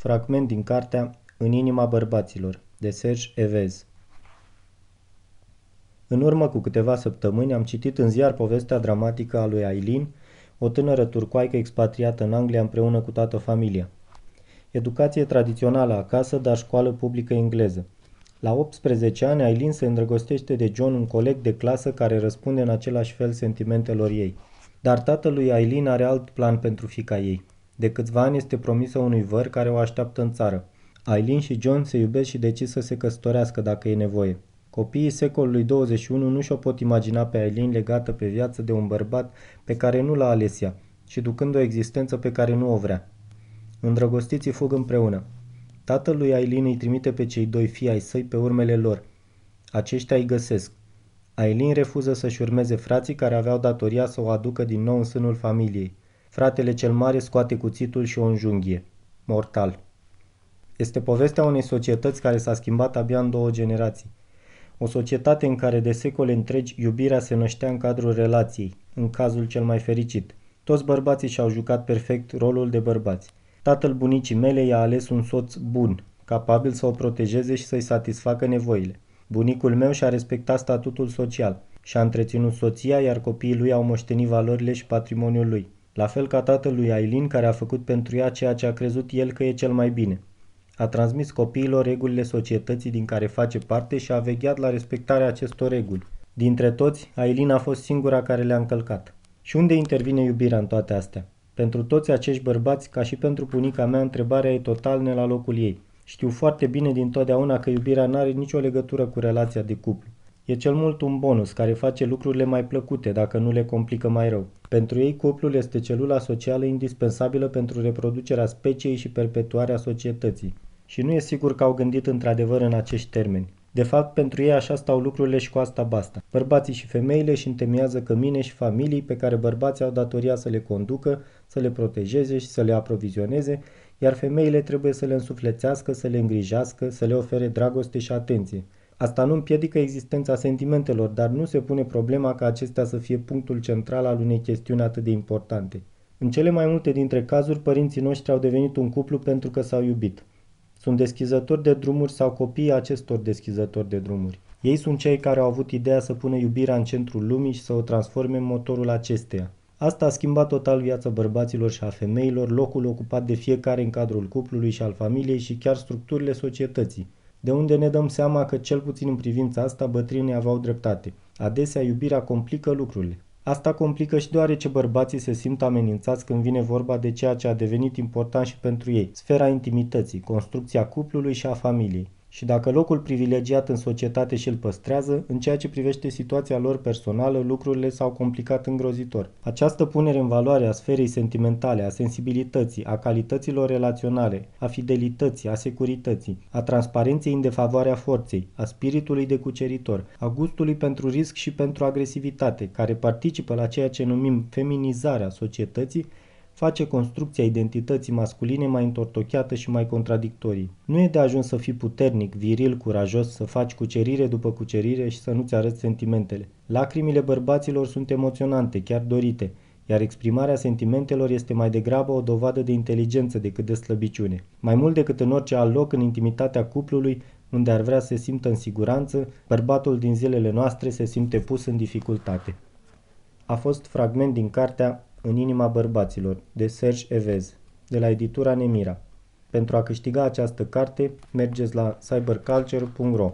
Fragment din cartea În inima bărbaților, de Serge Evez. În urmă cu câteva săptămâni am citit în ziar povestea dramatică a lui Aileen, o tânără turcoaică expatriată în Anglia împreună cu toată familia. Educație tradițională acasă, dar școală publică engleză. La 18 ani, Aileen se îndrăgostește de John, un coleg de clasă care răspunde în același fel sentimentelor ei. Dar tatălui Aileen are alt plan pentru fica ei. De câțiva ani este promisă unui văr care o așteaptă în țară. Aileen și John se iubesc și decid să se căsătorească dacă e nevoie. Copiii secolului 21 nu și-o pot imagina pe Aileen legată pe viață de un bărbat pe care nu l-a ales ea și ducând o existență pe care nu o vrea. Îndrăgostiții fug împreună. Tatăl lui Aileen îi trimite pe cei doi fii ai săi pe urmele lor. Aceștia îi găsesc. Aileen refuză să-și urmeze frații care aveau datoria să o aducă din nou în sânul familiei. Fratele cel mare scoate cuțitul și o înjunghie. Mortal. Este povestea unei societăți care s-a schimbat abia în două generații. O societate în care de secole întregi iubirea se năștea în cadrul relației, în cazul cel mai fericit. Toți bărbații și-au jucat perfect rolul de bărbați. Tatăl bunicii mele i-a ales un soț bun, capabil să o protejeze și să-i satisfacă nevoile. Bunicul meu și-a respectat statutul social și-a întreținut soția, iar copiii lui au moștenit valorile și patrimoniul lui. La fel ca tatăl lui Aileen, care a făcut pentru ea ceea ce a crezut el că e cel mai bine. A transmis copiilor regulile societății din care face parte și a vegheat la respectarea acestor reguli. Dintre toți, Aileen a fost singura care le-a încălcat. Și unde intervine iubirea în toate astea? Pentru toți acești bărbați, ca și pentru bunica mea, întrebarea e total ne la locul ei. Știu foarte bine din totdeauna că iubirea nu are nicio legătură cu relația de cuplu. E cel mult un bonus care face lucrurile mai plăcute dacă nu le complică mai rău. Pentru ei, cuplul este celula socială indispensabilă pentru reproducerea speciei și perpetuarea societății. Și nu e sigur că au gândit într-adevăr în acești termeni. De fapt, pentru ei așa stau lucrurile și cu asta basta. Bărbații și femeile își întemeiază cămine și familii pe care bărbații au datoria să le conducă, să le protejeze și să le aprovizioneze, iar femeile trebuie să le însuflețească, să le îngrijească, să le ofere dragoste și atenție. Asta nu împiedică existența sentimentelor, dar nu se pune problema ca acestea să fie punctul central al unei chestiuni atât de importante. În cele mai multe dintre cazuri, părinții noștri au devenit un cuplu pentru că s-au iubit. Sunt deschizători de drumuri sau copiii acestor deschizători de drumuri. Ei sunt cei care au avut ideea să pună iubirea în centrul lumii și să o transforme în motorul acesteia. Asta a schimbat total viața bărbaților și a femeilor, locul ocupat de fiecare în cadrul cuplului și al familiei și chiar structurile societății. De unde ne dăm seama că, cel puțin în privința asta, bătrânii aveau dreptate. Adesea iubirea complică lucrurile. Asta complică și deoarece bărbații se simt amenințați când vine vorba de ceea ce a devenit important și pentru ei, sfera intimității, construcția cuplului și a familiei și dacă locul privilegiat în societate și îl păstrează, în ceea ce privește situația lor personală, lucrurile s-au complicat îngrozitor. Această punere în valoare a sferei sentimentale, a sensibilității, a calităților relaționale, a fidelității, a securității, a transparenței în defavoarea forței, a spiritului de cuceritor, a gustului pentru risc și pentru agresivitate, care participă la ceea ce numim feminizarea societății, face construcția identității masculine mai întortocheată și mai contradictorii. Nu e de ajuns să fii puternic, viril, curajos, să faci cucerire după cucerire și să nu-ți arăți sentimentele. Lacrimile bărbaților sunt emoționante, chiar dorite, iar exprimarea sentimentelor este mai degrabă o dovadă de inteligență decât de slăbiciune. Mai mult decât în orice alt loc în intimitatea cuplului, unde ar vrea să se simtă în siguranță, bărbatul din zilele noastre se simte pus în dificultate. A fost fragment din cartea în inima bărbaților, de Serge Evez, de la editura Nemira. Pentru a câștiga această carte, mergeți la cyberculture.ro